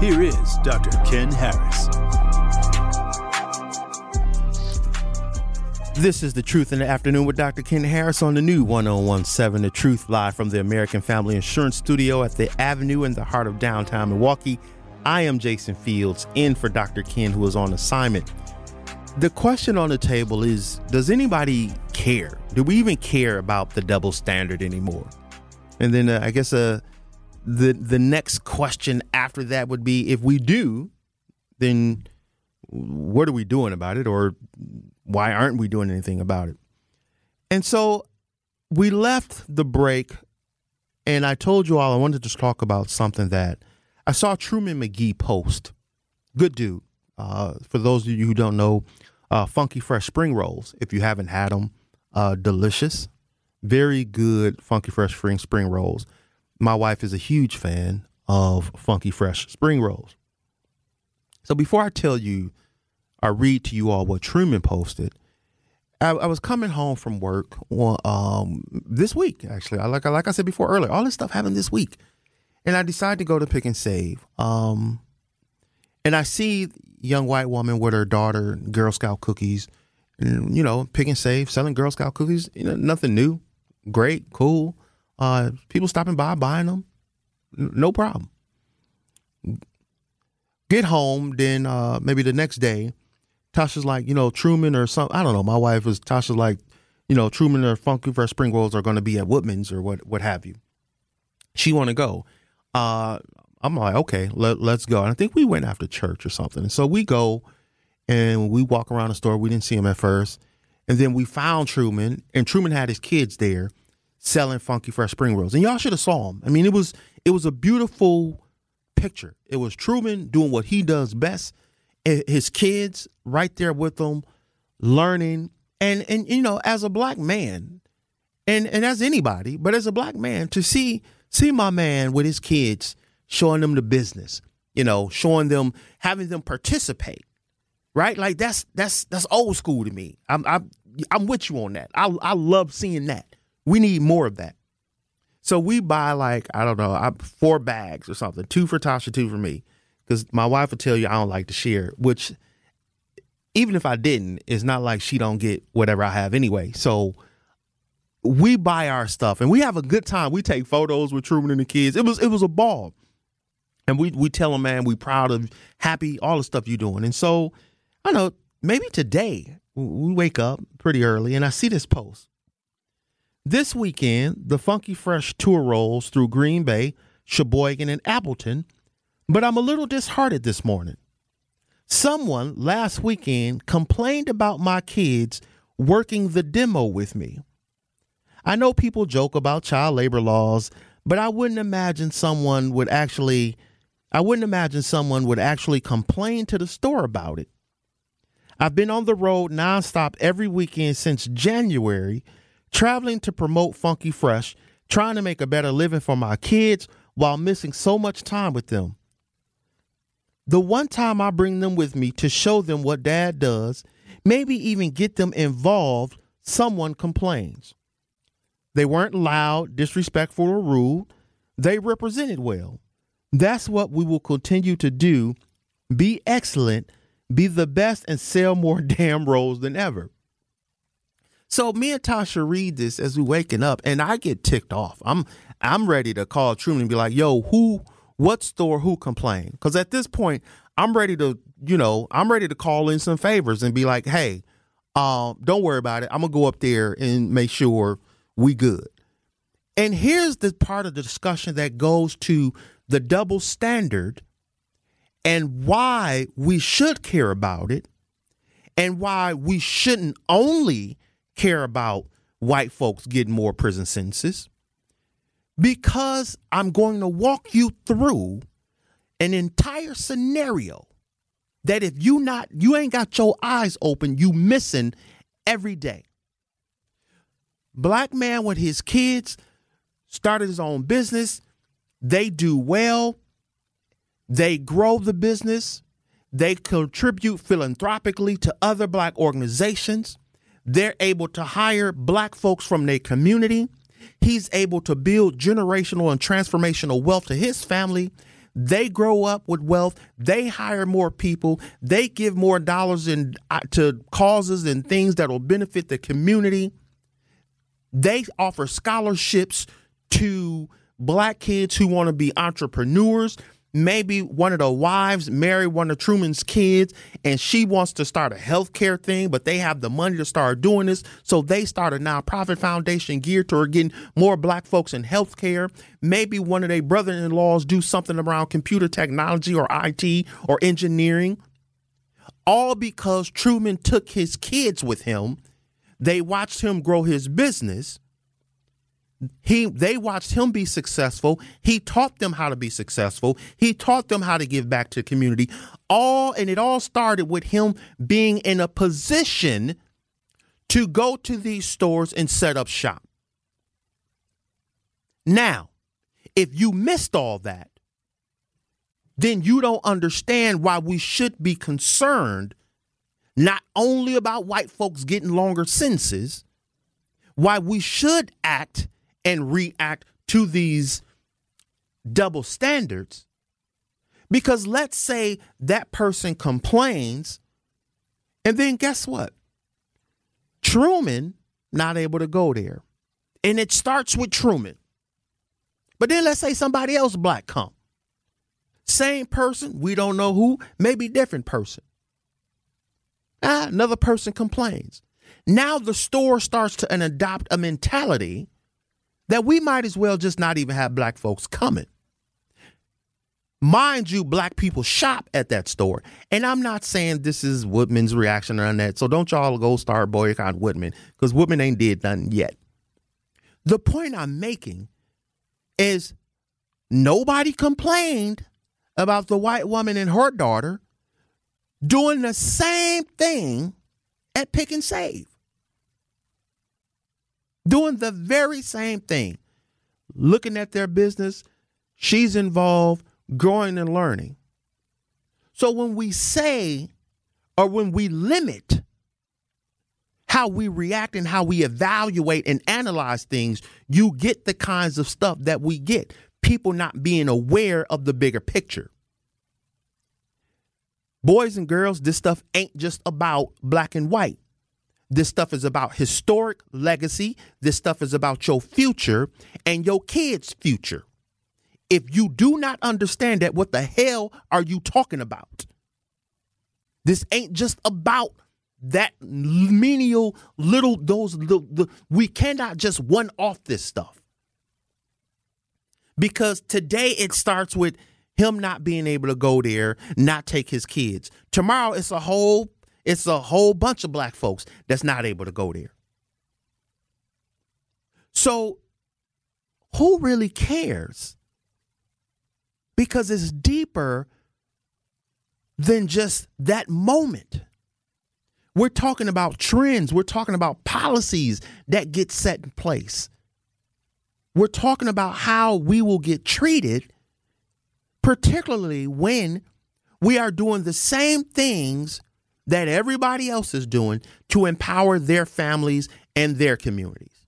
here is Dr. Ken Harris. This is The Truth in the Afternoon with Dr. Ken Harris on the new 1017 The Truth, live from the American Family Insurance Studio at the Avenue in the heart of downtown Milwaukee. I am Jason Fields, in for Dr. Ken, who is on assignment. The question on the table is Does anybody care? Do we even care about the double standard anymore? And then uh, I guess uh, the the next question after that would be if we do, then what are we doing about it, or why aren't we doing anything about it? And so we left the break, and I told you all I wanted to just talk about something that I saw Truman McGee post. Good dude. Uh, for those of you who don't know, uh, Funky Fresh Spring Rolls, if you haven't had them, uh, delicious. Very good Funky Fresh Spring Spring Rolls. My wife is a huge fan of Funky Fresh Spring Rolls. So before I tell you I read to you all what Truman posted. I, I was coming home from work um, this week, actually. I, like, like I said before earlier, all this stuff happened this week. And I decided to go to Pick and Save. Um, and I see young white woman with her daughter, Girl Scout cookies, and, you know, Pick and Save, selling Girl Scout cookies. You know, nothing new. Great, cool. Uh, people stopping by, buying them. No problem. Get home, then uh, maybe the next day, Tasha's like, you know, Truman or something. I don't know. My wife was Tasha's like, you know, Truman or Funky Fresh Spring Rolls are going to be at Woodman's or what, what have you. She want to go. Uh, I'm like, okay, let, let's go. And I think we went after church or something. And so we go and we walk around the store. We didn't see him at first. And then we found Truman, and Truman had his kids there selling Funky Fresh Spring Rolls. And y'all should have saw him. I mean, it was it was a beautiful picture. It was Truman doing what he does best. His kids right there with him, learning. And and you know, as a black man, and and as anybody, but as a black man, to see see my man with his kids showing them the business, you know, showing them having them participate, right? Like that's that's that's old school to me. I'm I'm I'm with you on that. I I love seeing that. We need more of that. So we buy like I don't know, four bags or something, two for Tasha, two for me, because my wife will tell you I don't like to share. Which even if I didn't, it's not like she don't get whatever I have anyway. So we buy our stuff and we have a good time. We take photos with Truman and the kids. It was it was a ball, and we we tell them, man, we proud of, happy, all the stuff you're doing. And so I know maybe today we wake up pretty early and I see this post. This weekend, the Funky Fresh tour rolls through Green Bay, Sheboygan, and Appleton, but I'm a little disheartened this morning. Someone last weekend complained about my kids working the demo with me. I know people joke about child labor laws, but I wouldn't imagine someone would actually I wouldn't imagine someone would actually complain to the store about it. I've been on the road nonstop every weekend since January, traveling to promote Funky Fresh, trying to make a better living for my kids while missing so much time with them. The one time I bring them with me to show them what dad does maybe even get them involved, someone complains. They weren't loud, disrespectful, or rude. They represented well. That's what we will continue to do. Be excellent, be the best, and sell more damn rolls than ever. So me and Tasha read this as we waking up, and I get ticked off. I'm I'm ready to call Truman and be like, "Yo, who, what store, who complained?" Because at this point, I'm ready to, you know, I'm ready to call in some favors and be like, "Hey, um, don't worry about it. I'm gonna go up there and make sure we good." And here's the part of the discussion that goes to the double standard and why we should care about it and why we shouldn't only care about white folks getting more prison sentences because I'm going to walk you through an entire scenario that if you not you ain't got your eyes open, you missing every day. Black man with his kids started his own business. They do well. They grow the business. They contribute philanthropically to other black organizations. They're able to hire black folks from their community. He's able to build generational and transformational wealth to his family. They grow up with wealth. They hire more people. They give more dollars in, uh, to causes and things that will benefit the community. They offer scholarships to black kids who want to be entrepreneurs maybe one of the wives married one of Truman's kids and she wants to start a healthcare thing, but they have the money to start doing this. So they start a nonprofit foundation geared toward getting more black folks in healthcare. Maybe one of their brother-in-laws do something around computer technology or IT or engineering. All because Truman took his kids with him. They watched him grow his business he they watched him be successful. He taught them how to be successful. He taught them how to give back to the community. All and it all started with him being in a position to go to these stores and set up shop. Now if you missed all that then you don't understand why we should be concerned not only about white folks getting longer sentences why we should act and react to these double standards. Because let's say that person complains, and then guess what? Truman not able to go there. And it starts with Truman. But then let's say somebody else black come. Same person, we don't know who, maybe different person. Ah, another person complains. Now the store starts to adopt a mentality that we might as well just not even have black folks coming. Mind you, black people shop at that store. And I'm not saying this is Woodman's reaction on that. So don't y'all go start boycott Woodman because Woodman ain't did nothing yet. The point I'm making is nobody complained about the white woman and her daughter doing the same thing at Pick and Save doing the very same thing, looking at their business. She's involved, growing and learning. So when we say or when we limit how we react and how we evaluate and analyze things, you get the kinds of stuff that we get. People not being aware of the bigger picture. Boys and girls, this stuff ain't just about black and white. This stuff is about historic legacy. This stuff is about your future and your kids' future. If you do not understand that, what the hell are you talking about? This ain't just about that menial little those the, the we cannot just one off this stuff. Because today it starts with him not being able to go there, not take his kids. Tomorrow it's a whole it's a whole bunch of black folks that's not able to go there. So, who really cares? Because it's deeper than just that moment. We're talking about trends, we're talking about policies that get set in place. We're talking about how we will get treated, particularly when we are doing the same things that everybody else is doing to empower their families and their communities.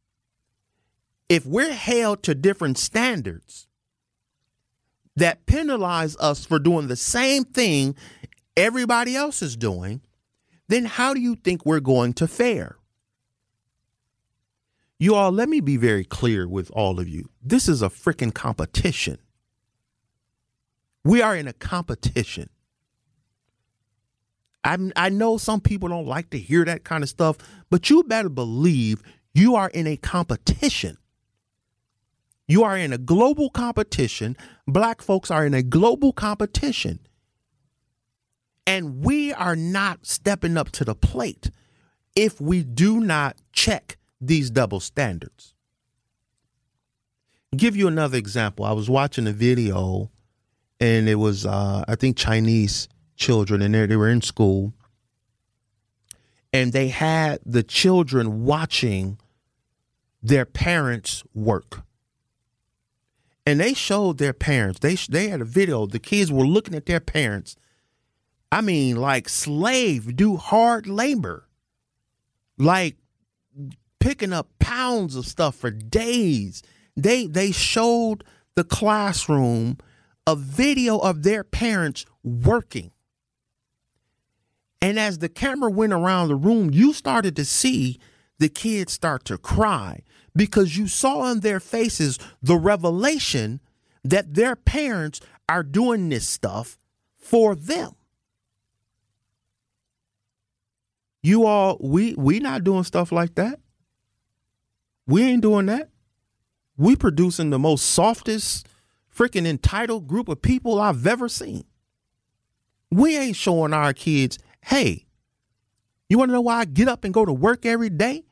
If we're held to different standards that penalize us for doing the same thing everybody else is doing, then how do you think we're going to fare? You all, let me be very clear with all of you. This is a freaking competition. We are in a competition. I, I know some people don't like to hear that kind of stuff, but you better believe you are in a competition. You are in a global competition. Black folks are in a global competition. And we are not stepping up to the plate if we do not check these double standards. Give you another example. I was watching a video and it was uh, I think Chinese children and they, were in school. And they had the children watching their parents work. And they showed their parents. They they had a video. The kids were looking at their parents. I mean like slave do hard labor. Like picking up pounds of stuff for days. They they showed the classroom a video of their parents working and as the camera went around the room, you started to see the kids start to cry because you saw in their faces the revelation that their parents are doing this stuff for them. You all, we we not doing stuff like that. We ain't doing that. We producing the most softest, freaking entitled group of people I've ever seen. We ain't showing our kids Hey, you want to know why I get up and go to work every day?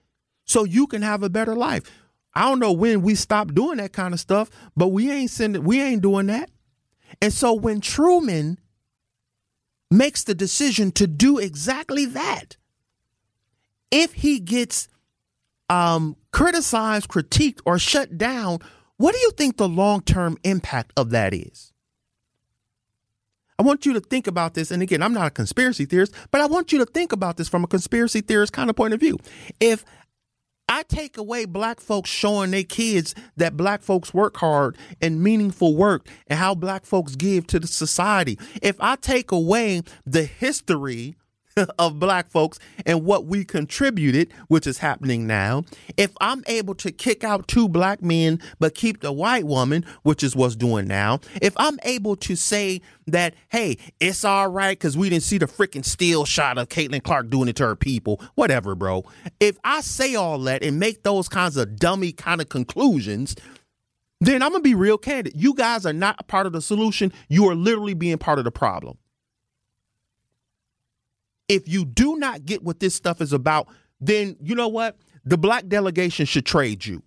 So you can have a better life. I don't know when we stop doing that kind of stuff, but we ain't sending we ain't doing that. And so when Truman makes the decision to do exactly that, if he gets um, criticized, critiqued, or shut down, what do you think the long term impact of that is? I want you to think about this. And again, I'm not a conspiracy theorist, but I want you to think about this from a conspiracy theorist kind of point of view. If I take away black folks showing their kids that black folks work hard and meaningful work and how black folks give to the society. If I take away the history of black folks and what we contributed, which is happening now, if I'm able to kick out two black men but keep the white woman, which is what's doing now, if I'm able to say that, hey, it's all right because we didn't see the freaking steel shot of Caitlin Clark doing it to her people, whatever, bro. If I say all that and make those kinds of dummy kind of conclusions, then I'm gonna be real candid. You guys are not part of the solution. You are literally being part of the problem if you do not get what this stuff is about, then you know what? The black delegation should trade you.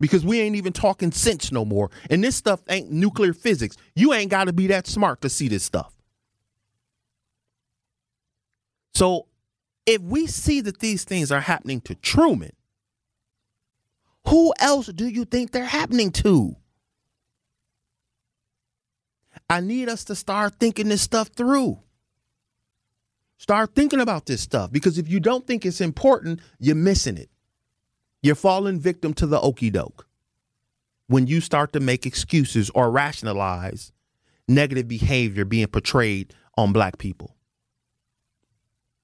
Because we ain't even talking sense no more. And this stuff ain't nuclear physics. You ain't got to be that smart to see this stuff. So if we see that these things are happening to Truman, who else do you think they're happening to? I need us to start thinking this stuff through. Start thinking about this stuff because if you don't think it's important, you're missing it. You're falling victim to the okey doke when you start to make excuses or rationalize negative behavior being portrayed on black people.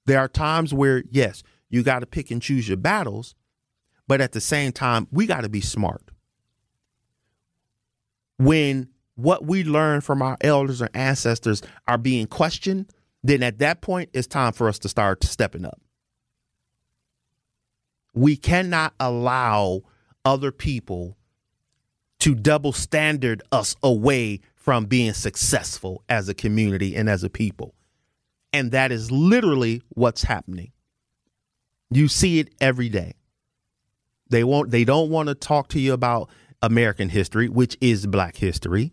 There are times where, yes, you got to pick and choose your battles, but at the same time, we got to be smart. When what we learn from our elders or ancestors are being questioned, then at that point it's time for us to start stepping up. We cannot allow other people to double standard us away from being successful as a community and as a people. And that is literally what's happening. You see it every day. They won't they don't want to talk to you about American history, which is black history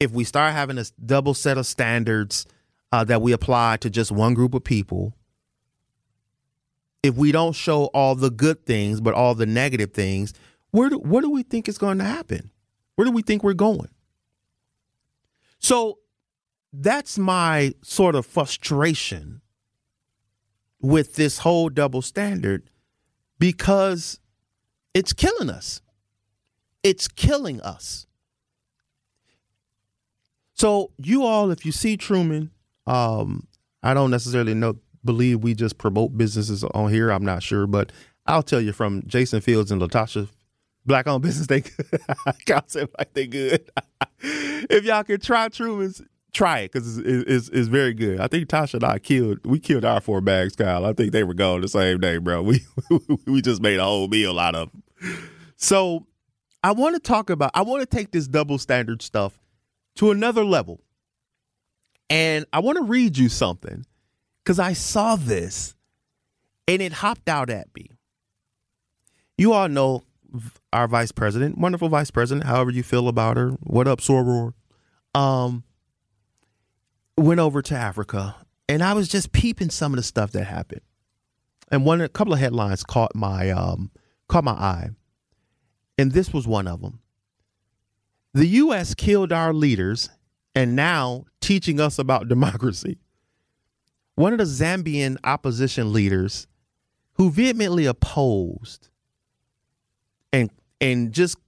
if we start having a double set of standards uh, that we apply to just one group of people, if we don't show all the good things but all the negative things, where do, what do we think is going to happen? Where do we think we're going? So that's my sort of frustration with this whole double standard because it's killing us. It's killing us. So you all, if you see Truman, um, I don't necessarily know believe we just promote businesses on here. I'm not sure, but I'll tell you from Jason Fields and Latasha, black owned business, they concept like they good. if y'all can try Truman's, try it because it's, it's, it's, very good. I think Tasha and I killed we killed our four bags, Kyle. I think they were going the same day, bro. We we just made a whole meal out of them. So I want to talk about. I want to take this double standard stuff to another level, and I want to read you something because I saw this and it hopped out at me. You all know our vice president, wonderful vice president, however you feel about her. What up, Soror? Um, went over to Africa and I was just peeping some of the stuff that happened. And one a couple of headlines caught my um caught my eye. And this was one of them. The US killed our leaders and now teaching us about democracy. One of the Zambian opposition leaders who vehemently opposed and and just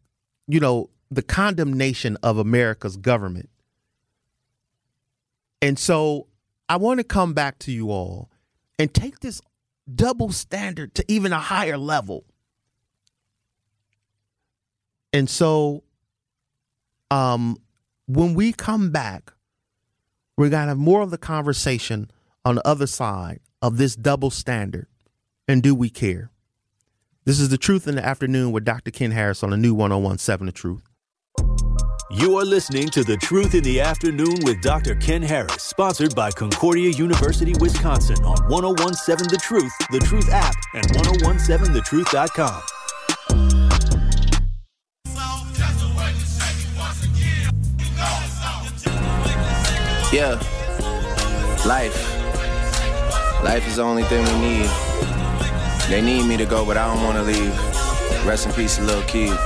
you know the condemnation of America's government and so I want to come back to you all and take this double standard to even a higher level. And so um when we come back, we're going to have more of the conversation on the other side of this double standard. And do we care? This is the truth in the afternoon with Dr. Ken Harris on the new 1017 The Truth. You are listening to The Truth in the Afternoon with Dr. Ken Harris, sponsored by Concordia University, Wisconsin on 1017 The Truth, The Truth app, and 1017thetruth.com. Yeah. Life. Life is the only thing we need. They need me to go, but I don't want to leave. Rest in peace, little kid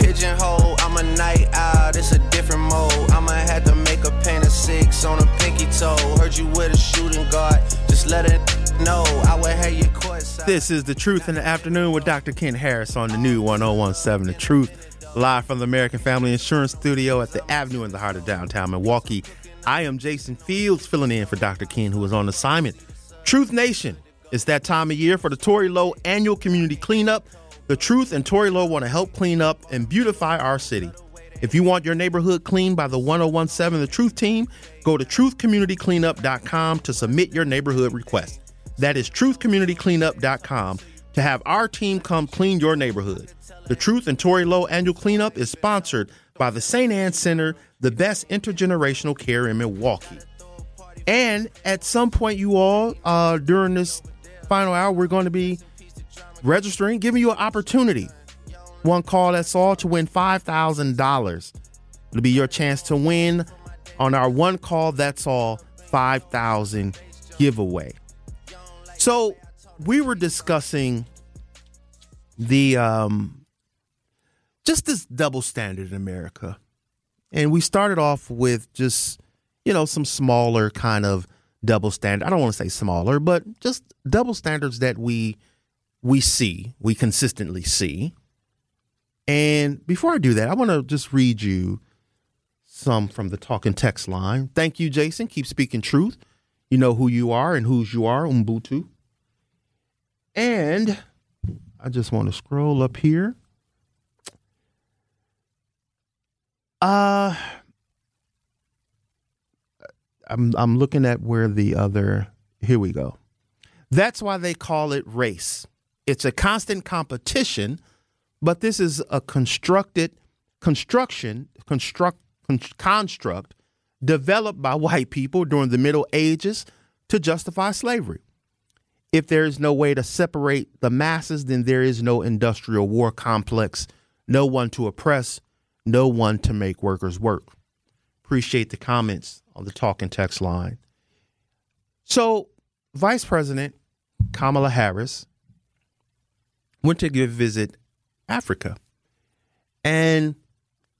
pigeonhole. I'm a night owl, it's a different mode. I'ma have to make a paint of six on a pinky toe. Heard you with a shooting guard, just let it know. I would have you courtside. This is The Truth in the Afternoon with Dr. Ken Harris on the new 1017 The Truth. Live from the American Family Insurance Studio at the Avenue in the heart of downtown Milwaukee. I am Jason Fields filling in for Dr. Ken, who is on assignment. Truth Nation, it's that time of year for the Tory Lowe annual community cleanup. The Truth and Tory Lowe want to help clean up and beautify our city. If you want your neighborhood cleaned by the 1017 The Truth team, go to truthcommunitycleanup.com to submit your neighborhood request. That is truthcommunitycleanup.com to have our team come clean your neighborhood. The Truth and Tory Lowe annual cleanup is sponsored by the St. Ann Center, the best intergenerational care in Milwaukee. And at some point, you all, uh, during this final hour, we're going to be registering, giving you an opportunity. One call that's all to win $5,000. It'll be your chance to win on our one call that's all 5000 giveaway. So, we were discussing the um just this double standard in America. And we started off with just, you know, some smaller kind of double standard. I don't want to say smaller, but just double standards that we we see, we consistently see. And before I do that, I want to just read you some from the talking text line. Thank you, Jason. Keep speaking truth. You know who you are and whose you are, Ubuntu. And I just want to scroll up here. Uh I'm I'm looking at where the other here we go. That's why they call it race. It's a constant competition, but this is a constructed construction construct construct developed by white people during the Middle Ages to justify slavery. If there is no way to separate the masses, then there is no industrial war complex, no one to oppress, no one to make workers work. Appreciate the comments on the talking text line. So, Vice President Kamala Harris went to go visit Africa. And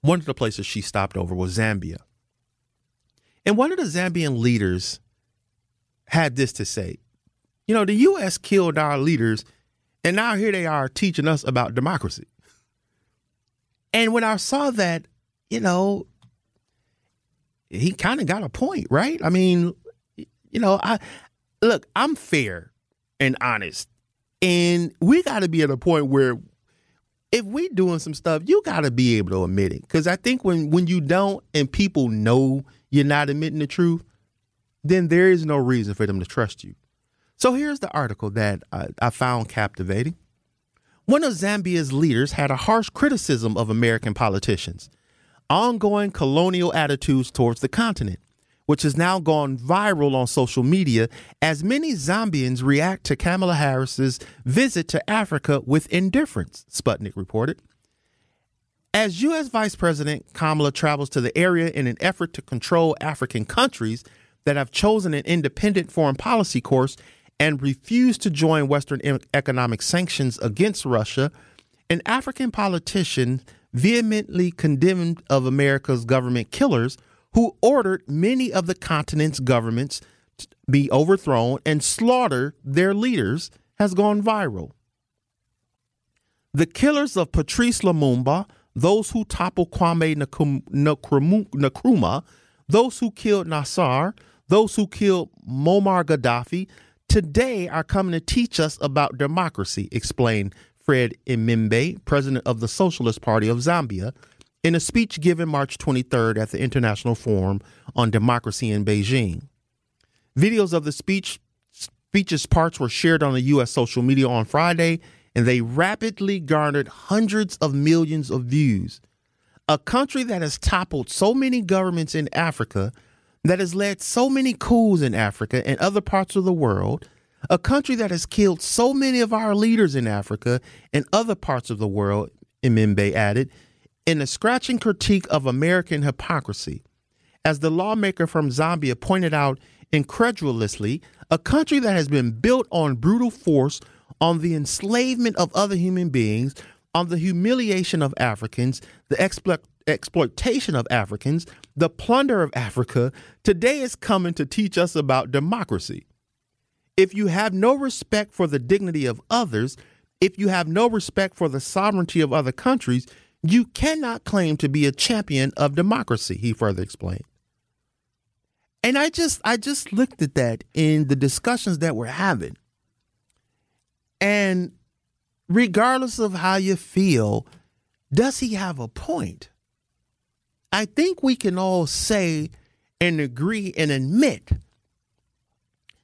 one of the places she stopped over was Zambia. And one of the Zambian leaders had this to say You know, the U.S. killed our leaders, and now here they are teaching us about democracy. And when I saw that, you know, he kind of got a point, right? I mean, you know, I look, I'm fair and honest. And we got to be at a point where if we doing some stuff, you got to be able to admit it. Because I think when when you don't and people know you're not admitting the truth, then there is no reason for them to trust you. So here's the article that I, I found captivating. One of Zambia's leaders had a harsh criticism of American politicians, ongoing colonial attitudes towards the continent which has now gone viral on social media as many Zambians react to Kamala Harris's visit to Africa with indifference, Sputnik reported. As U.S. Vice President Kamala travels to the area in an effort to control African countries that have chosen an independent foreign policy course and refuse to join Western economic sanctions against Russia, an African politician vehemently condemned of America's government killers – who ordered many of the continent's governments to be overthrown and slaughter their leaders, has gone viral. The killers of Patrice Lumumba, those who toppled Kwame Nkrumah, those who killed Nasser, those who killed Muammar Gaddafi, today are coming to teach us about democracy, explained Fred M'membe, president of the Socialist Party of Zambia, in a speech given March 23rd at the International Forum on Democracy in Beijing. Videos of the speech speech's parts were shared on the U.S. social media on Friday, and they rapidly garnered hundreds of millions of views. A country that has toppled so many governments in Africa, that has led so many coups in Africa and other parts of the world, a country that has killed so many of our leaders in Africa and other parts of the world, M'membe added, in a scratching critique of American hypocrisy. As the lawmaker from Zambia pointed out incredulously, a country that has been built on brutal force, on the enslavement of other human beings, on the humiliation of Africans, the explo- exploitation of Africans, the plunder of Africa, today is coming to teach us about democracy. If you have no respect for the dignity of others, if you have no respect for the sovereignty of other countries, you cannot claim to be a champion of democracy, he further explained. And I just I just looked at that in the discussions that we're having. And regardless of how you feel, does he have a point? I think we can all say and agree and admit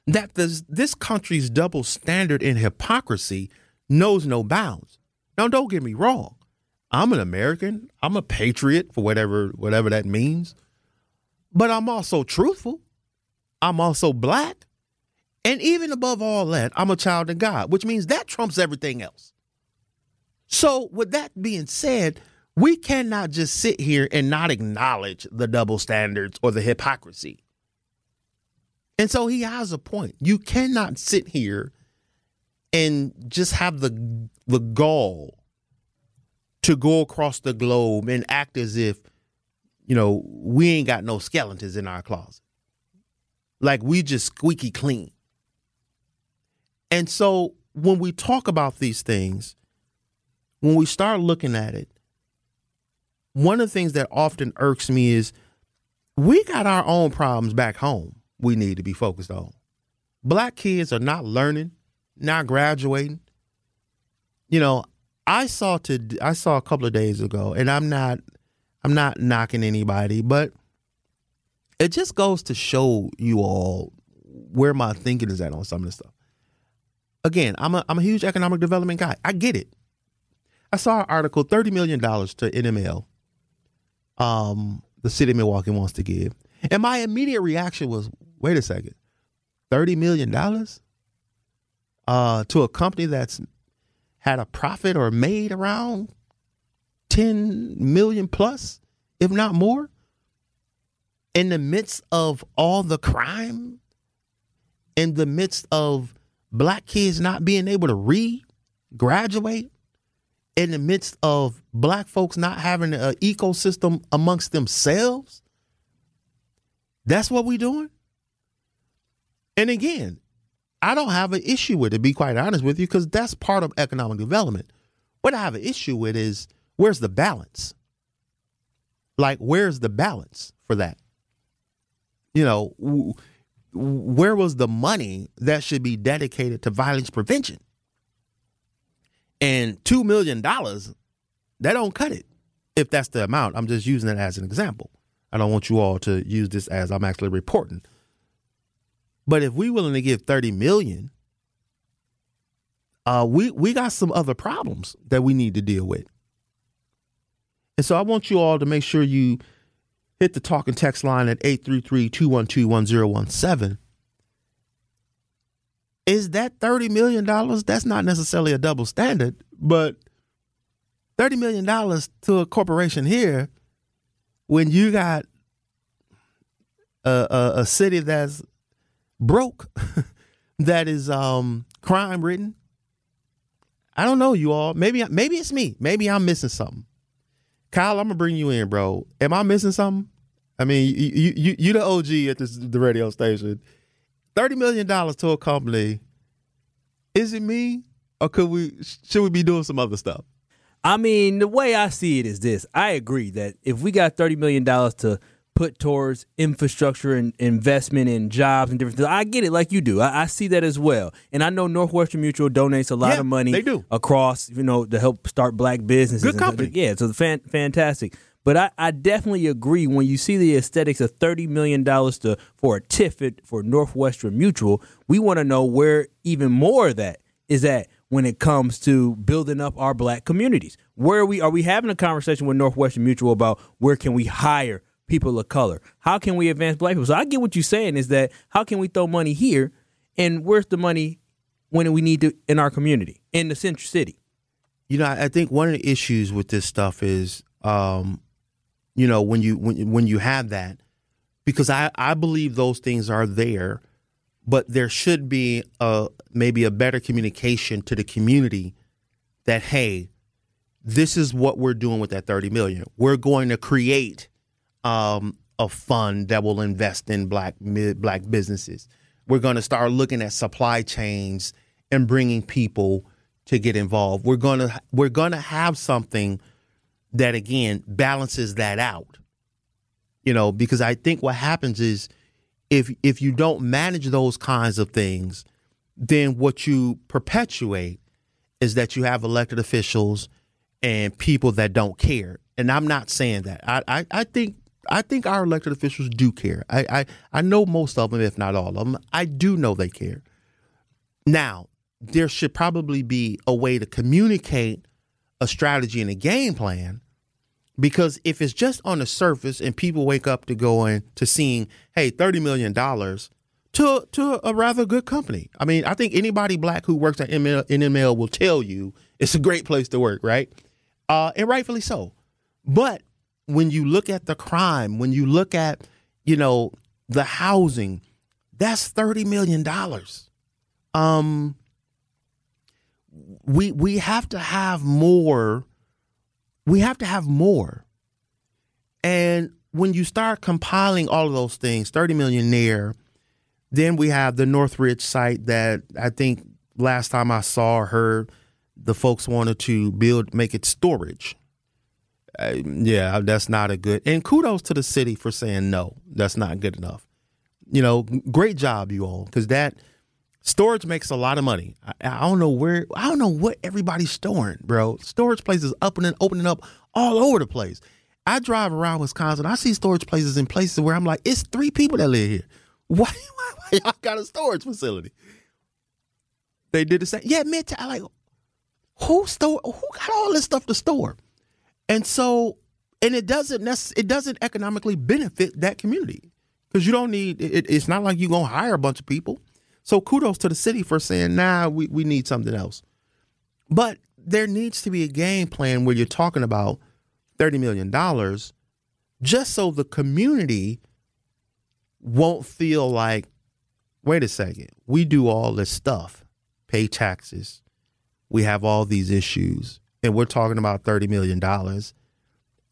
that this, this country's double standard in hypocrisy knows no bounds. Now, don't get me wrong. I'm an American. I'm a patriot for whatever whatever that means. But I'm also truthful. I'm also black. And even above all that, I'm a child of God, which means that trumps everything else. So, with that being said, we cannot just sit here and not acknowledge the double standards or the hypocrisy. And so he has a point. You cannot sit here and just have the the gall to go across the globe and act as if, you know, we ain't got no skeletons in our closet. Like we just squeaky clean. And so when we talk about these things, when we start looking at it, one of the things that often irks me is we got our own problems back home we need to be focused on. Black kids are not learning, not graduating. You know, I saw to I saw a couple of days ago, and I'm not I'm not knocking anybody, but it just goes to show you all where my thinking is at on some of this stuff. Again, I'm a I'm a huge economic development guy. I get it. I saw an article, thirty million dollars to NML. Um, the city of Milwaukee wants to give, and my immediate reaction was, wait a second, thirty million dollars, uh, to a company that's had a profit or made around 10 million plus, if not more, in the midst of all the crime, in the midst of black kids not being able to read, graduate, in the midst of black folks not having an ecosystem amongst themselves, That's what we're doing? And again, I don't have an issue with it, to be quite honest with you, because that's part of economic development. What I have an issue with is where's the balance? Like, where's the balance for that? You know, where was the money that should be dedicated to violence prevention? And $2 million, that don't cut it if that's the amount. I'm just using it as an example. I don't want you all to use this as I'm actually reporting. But if we willing to give 30 million, uh, we we got some other problems that we need to deal with. And so I want you all to make sure you hit the talk and text line at 833-212-1017. Is that $30 million? That's not necessarily a double standard, but $30 million to a corporation here when you got a, a, a city that's broke, that is um, crime ridden. I don't know, you all. Maybe maybe it's me. Maybe I'm missing something. Kyle, I'm gonna bring you in, bro. Am I missing something? I mean, you you you the OG at this the radio station. Thirty million dollars to a company. Is it me, or could we should we be doing some other stuff? I mean, the way I see it is this. I agree that if we got thirty million dollars to put towards infrastructure and investment in jobs and different things. I get it like you do. I, I see that as well. And I know Northwestern Mutual donates a lot Yeah, of money they do. across, you know, to help start black businesses. Good and company. Yeah, so fan, fantastic. But I, I definitely agree when you see the aesthetics of thirty million dollars to for a Tiffet for Northwestern Mutual, we want to know where even more of that is at when it comes to building up our black communities. Where are we are we having a conversation with Northwestern Mutual about where can we hire people of color? How can we advance black people? So I get what you're saying is that how can we throw money here and where's the money when we need to in our community in the central city? You know, I think one of the issues with this stuff is, um, you know, when you when when you have that, because I I believe those things are there, but there should be a maybe a better communication to the community that hey, this is what we're doing with that thirty million. We're going to create um, a fund that will invest in black black businesses. We're going to start looking at supply chains and bringing people to get involved. We're to we're going to have something that again balances that out. You know, because I think what happens is if if you don't manage those kinds of things, then what you perpetuate is that you have elected officials and people that don't care. And I'm not saying that. I I, I think I think our elected officials do care. I, I I know most of them, if not all of them. I do know they care. Now, there should probably be a way to communicate a strategy and a game plan because if it's just on the surface and people wake up to going to seeing, hey, thirty million dollars to to a rather good company. I mean, I think anybody black who works at ML, NML will tell you it's a great place to work, right? Uh, and rightfully so. But when you look at the crime, when you look at you know the housing, that's thirty million dollars. Um, we we have to have more. We have to have more. And when you start compiling all of those things, 30 millionaire, then we have the Northridge site that I think last time I saw or heard the folks wanted to build make it storage. Uh, yeah, that's not a good. And kudos to the city for saying no, that's not good enough. You know, great job, you all, because that storage makes a lot of money. I, I don't know where, I don't know what everybody's storing, bro. Storage places up and opening up all over the place. I drive around Wisconsin, I see storage places in places where I'm like, it's three people that live here. Why, why, why y'all got a storage facility? They did the same. Yeah, Midtown. Like, who store? Who got all this stuff to store? And so, and it doesn't necess- it doesn't economically benefit that community because you don't need. It, it's not like you're gonna hire a bunch of people. So kudos to the city for saying, nah, we, we need something else. But there needs to be a game plan where you're talking about $30 million just so the community won't feel like, wait a second, we do all this stuff, pay taxes, we have all these issues, and we're talking about $30 million.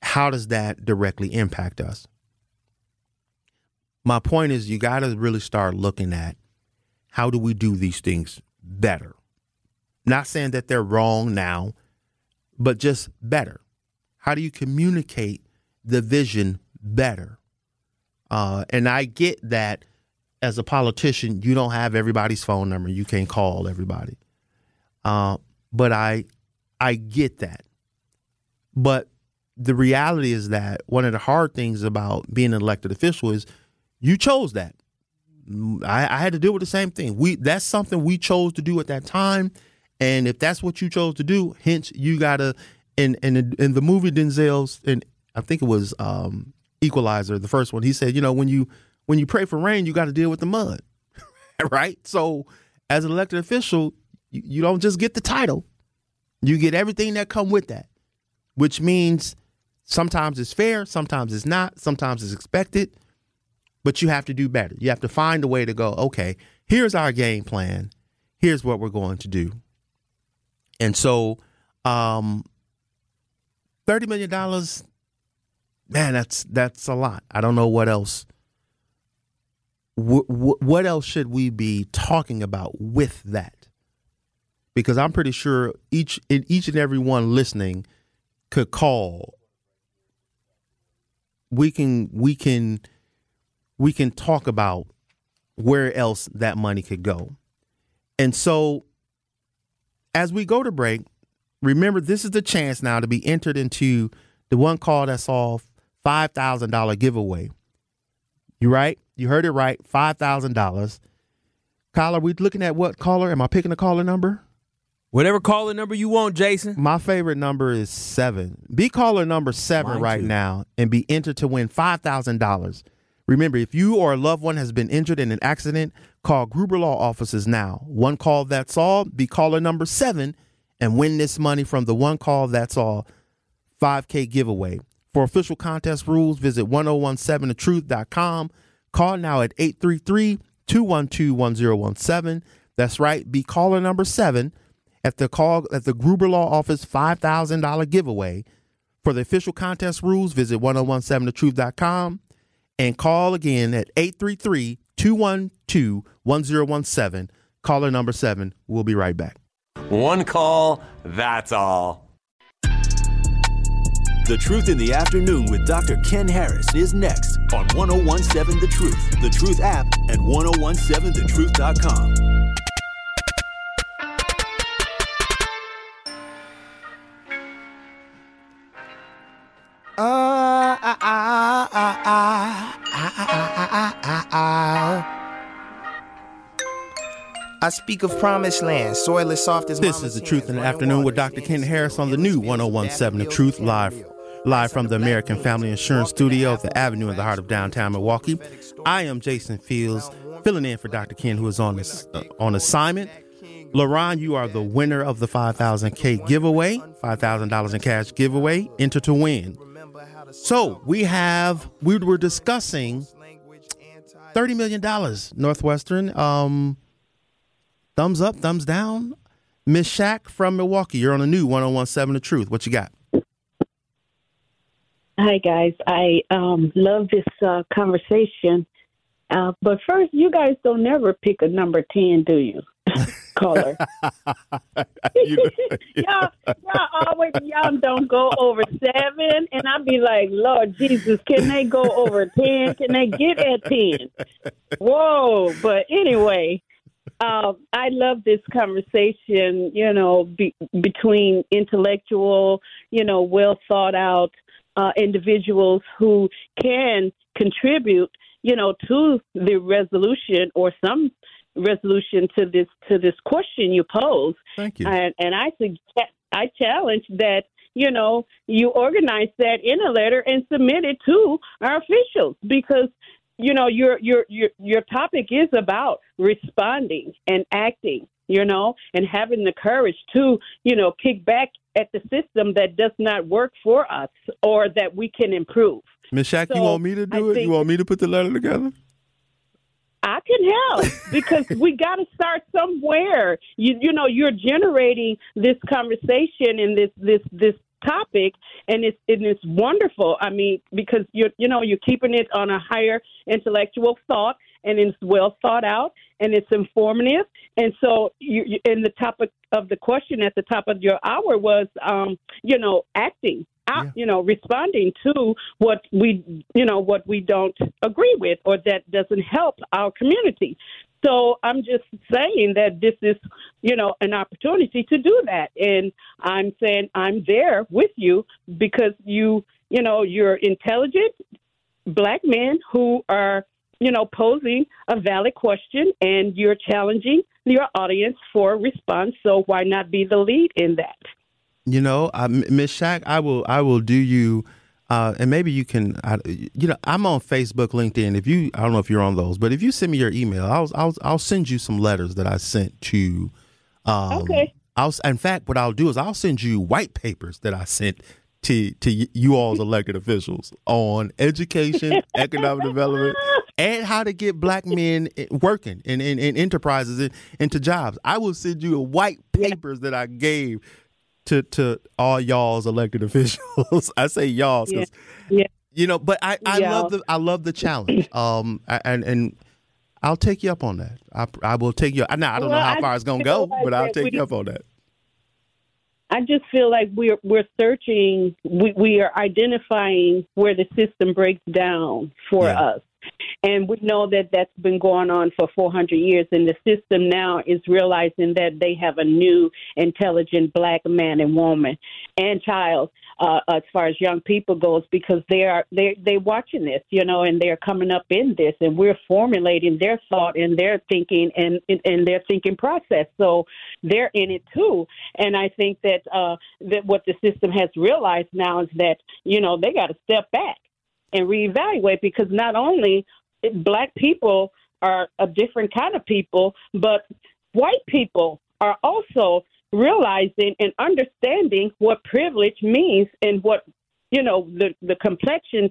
How does that directly impact us? my point is you got to really start looking at how do we do these things better. Not saying that they're wrong now, but just better. How do you communicate the vision better? Uh, and I get that as a politician, you don't have everybody's phone number. You can't call everybody. Uh, but I, I get that. But the reality is that one of the hard things about being an elected official is you chose that. I, I, had to deal with the same thing. We that's something we chose to do at that time, and if that's what you chose to do, hence you gotta. In in in the movie Denzel's, and I think it was um, Equalizer, the first one. He said, you know, when you when you pray for rain, you got to deal with the mud, right? So, as an elected official, you, you don't just get the title; you get everything that come with that, which means sometimes it's fair, sometimes it's not, sometimes it's expected but you have to do better. You have to find a way to go, okay, here's our game plan. Here's what we're going to do. And so, um, $30 million, man, that's, that's a lot. I don't know what else. what else should we be talking about with that? Because I'm pretty sure each each and every one listening could call. We can we can we can talk about where else that money could go. And so as we go to break, remember this is the chance now to be entered into the one call that's off $5,000 giveaway. You right? You heard it right. $5,000. Kyle, are we looking at what caller? Am I picking a caller number? Whatever caller number you want, Jason. My favorite number is seven. Be caller number seven Mine right too. now and be entered to win $5,000 Remember, if you or a loved one has been injured in an accident, call Gruber Law offices now. One call, that's all. Be caller number seven and win this money from the One Call, That's All 5K giveaway. For official contest rules, visit 1017thetruth.com. Call now at 833 212 1017. That's right. Be caller number seven at the call at the Gruber Law Office $5,000 giveaway. For the official contest rules, visit 1017thetruth.com and call again at 833 212 1017. Caller number seven. We'll be right back. One call, that's all. The Truth in the Afternoon with Dr. Ken Harris is next on 1017 The Truth, The Truth app, and 1017thetruth.com. I speak of promised land, soil is soft as This is the truth in the afternoon with Dr. Ken Harris on the new 1017 The Truth live live from the American Family Insurance Studio, at the Avenue in the heart of downtown Milwaukee. I am Jason Fields, filling in for Dr. Ken, who is on this, uh, on assignment. LaRon, you are the winner of the 5000K giveaway, $5,000 in cash giveaway. Enter to win. So we have we were discussing thirty million dollars Northwestern. Um, thumbs up, thumbs down. Miss Shack from Milwaukee, you're on a new 1017 The Truth. What you got? Hi guys, I um, love this uh, conversation. Uh, but first, you guys don't never pick a number ten, do you? caller. y'all, y'all always y'all don't go over seven, and I'd be like, Lord Jesus, can they go over ten? Can they get at ten? Whoa! But anyway, uh, I love this conversation. You know, be, between intellectual, you know, well thought out uh, individuals who can contribute you know, to the resolution or some resolution to this to this question you pose. Thank you. And, and I suggest I challenge that you know you organize that in a letter and submit it to our officials because you know your your your your topic is about responding and acting you know and having the courage to you know kick back at the system that does not work for us or that we can improve Ms. Shack, so you want me to do I it? You want me to put the letter together? I can help because we got to start somewhere. You you know you're generating this conversation and this this this topic, and it's and it's wonderful. I mean, because you're you know you're keeping it on a higher intellectual thought, and it's well thought out, and it's informative. And so, you, you and the topic of the question at the top of your hour was, um, you know, acting out, you know, responding to what we, you know, what we don't agree with or that doesn't help our community. So I'm just saying that this is, you know, an opportunity to do that. And I'm saying I'm there with you because you, you know, you're intelligent black men who are, you know, posing a valid question and you're challenging your audience for a response. So why not be the lead in that? You know, Miss Shack, I will I will do you uh, and maybe you can, I, you know, I'm on Facebook, LinkedIn. If you, I don't know if you're on those, but if you send me your email, I'll, I'll, I'll send you some letters that I sent to. Um, okay. I'll, in fact, what I'll do is I'll send you white papers that I sent to to you all's elected officials on education, economic development, and how to get black men working in, in, in enterprises into jobs. I will send you white papers that I gave to to all y'all's elected officials. I say y'all's because yeah. yeah. you know, but I, I love the I love the challenge. Um, and and I'll take you up on that. I I will take you. Now I don't well, know how I far it's gonna go, like but I'll take we, you up on that. I just feel like we're we're searching. We we are identifying where the system breaks down for yeah. us. And we know that that's been going on for 400 years, and the system now is realizing that they have a new, intelligent black man and woman and child uh, as far as young people goes, because they are they they watching this, you know, and they're coming up in this, and we're formulating their thought and their thinking and and their thinking process. So they're in it too, and I think that uh, that what the system has realized now is that you know they got to step back and reevaluate because not only black people are a different kind of people, but white people are also realizing and understanding what privilege means and what you know the the complexion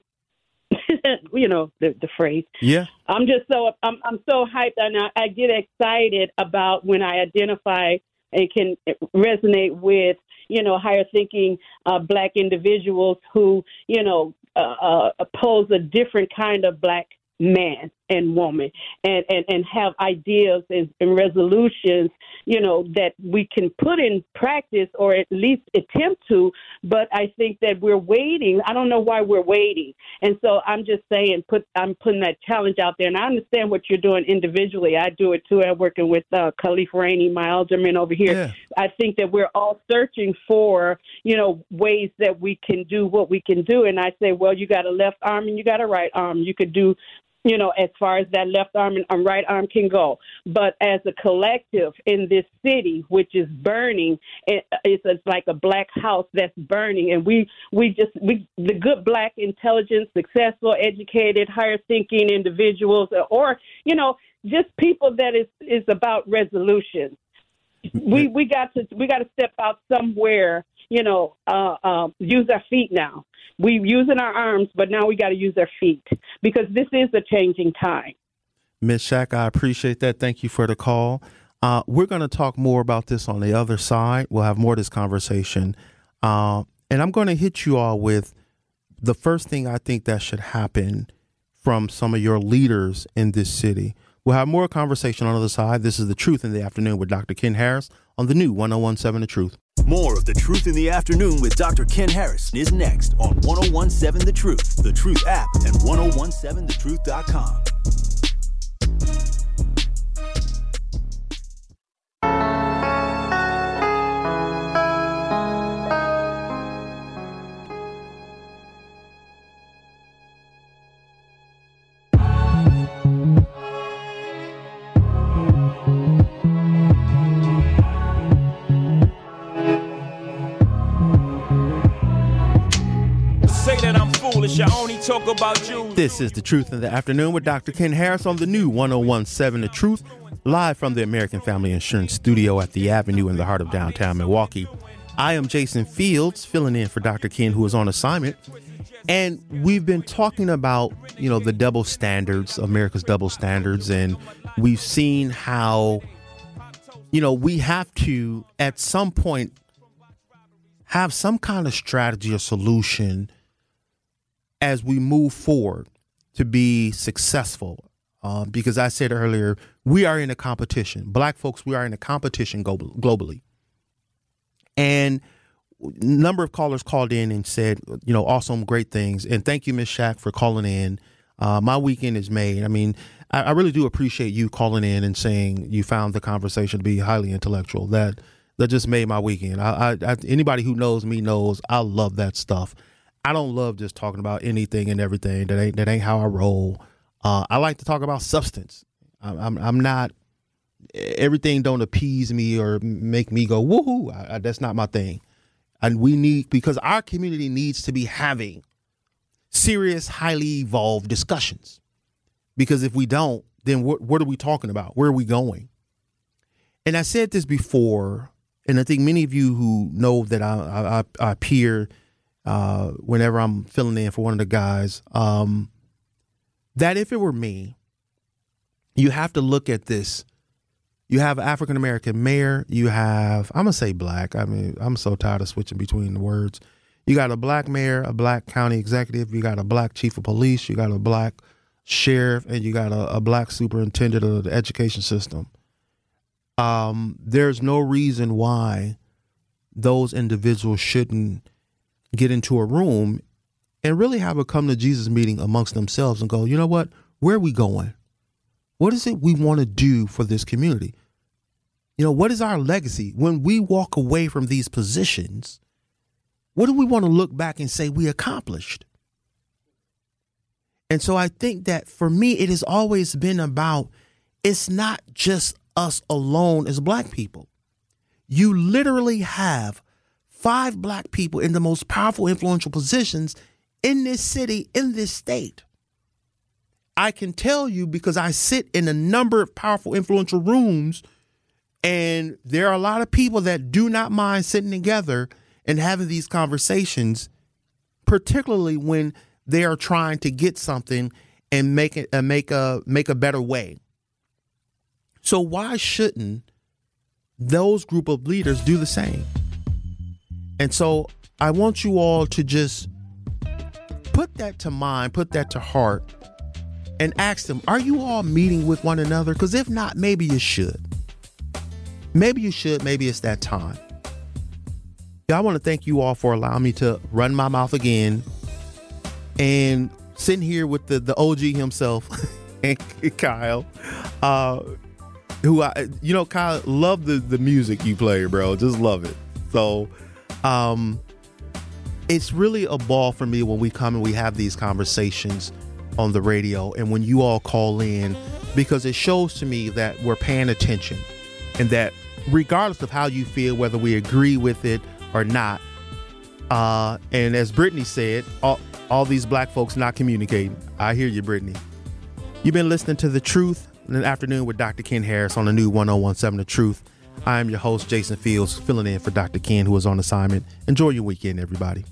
you know the the phrase. Yeah. I'm just so i'm i'm so hyped. And I, I get excited about when i identify and can resonate with you know higher thinking uh, black individuals who you know uh, uh, pose a different kind of black man and woman and, and, and have ideas and, and, resolutions, you know, that we can put in practice or at least attempt to. But I think that we're waiting. I don't know why we're waiting. And so I'm just saying, put I'm putting that challenge out there. And I understand what you're doing individually. I do it too. I'm working with uh, Khalif Rainey, my alderman over here. Yeah. I think that we're all searching for, you know, ways that we can do what we can do. And I say, well, you got a left arm and you got a right arm. You could do you know, as far as that left arm and um, right arm can go. But as a collective in this city, which is burning, it, it's like a black house that's burning, and we we just we the good black, intelligent, successful, educated, higher thinking individuals, or you know, just people that is is about resolution. We we got to we got to step out somewhere you know, uh, uh, use our feet now. We're using our arms, but now we got to use our feet because this is a changing time. Ms. Shack, I appreciate that. Thank you for the call. Uh, we're going to talk more about this on the other side. We'll have more of this conversation. Uh, and I'm going to hit you all with the first thing I think that should happen from some of your leaders in this city. We'll have more conversation on the other side. This is The Truth in the Afternoon with Dr. Ken Harris on the new 1017 The Truth. More of The Truth in the Afternoon with Dr. Ken Harris is next on 1017 The Truth, The Truth app, and 1017thetruth.com. talk about you. This is The Truth in the Afternoon with Dr. Ken Harris on the new 1017 The Truth, live from the American Family Insurance Studio at the Avenue in the heart of downtown Milwaukee. I am Jason Fields, filling in for Dr. Ken, who is on assignment. And we've been talking about, you know, the double standards, America's double standards, and we've seen how, you know, we have to, at some point, have some kind of strategy or solution as we move forward to be successful. Uh, because I said earlier, we are in a competition. Black folks, we are in a competition globally. And number of callers called in and said, you know, awesome, great things. And thank you, Miss Shack, for calling in. Uh, my weekend is made. I mean, I, I, really do appreciate you calling in and saying you found the conversation to be highly intellectual. That that just made my weekend. I, I anybody who knows me knows I love that stuff. I don't love just talking about anything and everything. That ain't that ain't how I roll. Uh, I like to talk about substance. I'm, I'm, I'm not everything don't appease me or make me go woohoo. I, I, that's not my thing. And we need because our community needs to be having serious, highly evolved discussions. Because if we don't, then what, what are we talking about? Where are we going? And I said this before, and I think many of you who know that I, I, I appear uh, whenever I'm filling in for one of the guys, um, that if it were me, you have to look at this. You have African American mayor. You have I'm gonna say black. I mean I'm so tired of switching between the words. You got a black mayor, a black county executive. You got a black chief of police. You got a black sheriff, and you got a, a black superintendent of the education system. Um, there's no reason why those individuals shouldn't get into a room and really have a come to Jesus meeting amongst themselves and go, you know what? Where are we going? What is it we want to do for this community? You know, what is our legacy? When we walk away from these positions, what do we want to look back and say we accomplished? And so I think that for me, it has always been about it's not just us alone as black people. You literally have five black people in the most powerful, influential positions in this city, in this state. I can tell you because I sit in a number of powerful, influential rooms, and there are a lot of people that do not mind sitting together and having these conversations, particularly when they are trying to get something and make it uh, make a make a better way. So why shouldn't those group of leaders do the same? And so I want you all to just put that to mind, put that to heart, and ask them, are you all meeting with one another? Because if not, maybe you should. Maybe you should. Maybe it's that time. I want to thank you all for allowing me to run my mouth again and sitting here with the, the OG himself, and Kyle. Uh, who I, you know, Kyle, love the, the music you play, bro. Just love it. So, um, it's really a ball for me when we come and we have these conversations on the radio and when you all call in because it shows to me that we're paying attention and that regardless of how you feel whether we agree with it or not uh, and as brittany said all, all these black folks not communicating. I hear you brittany. You've been listening to the truth in the afternoon with dr ken harris on the new 1017 the truth I am your host, Jason Fields, filling in for Dr. Ken, who is on assignment. Enjoy your weekend, everybody.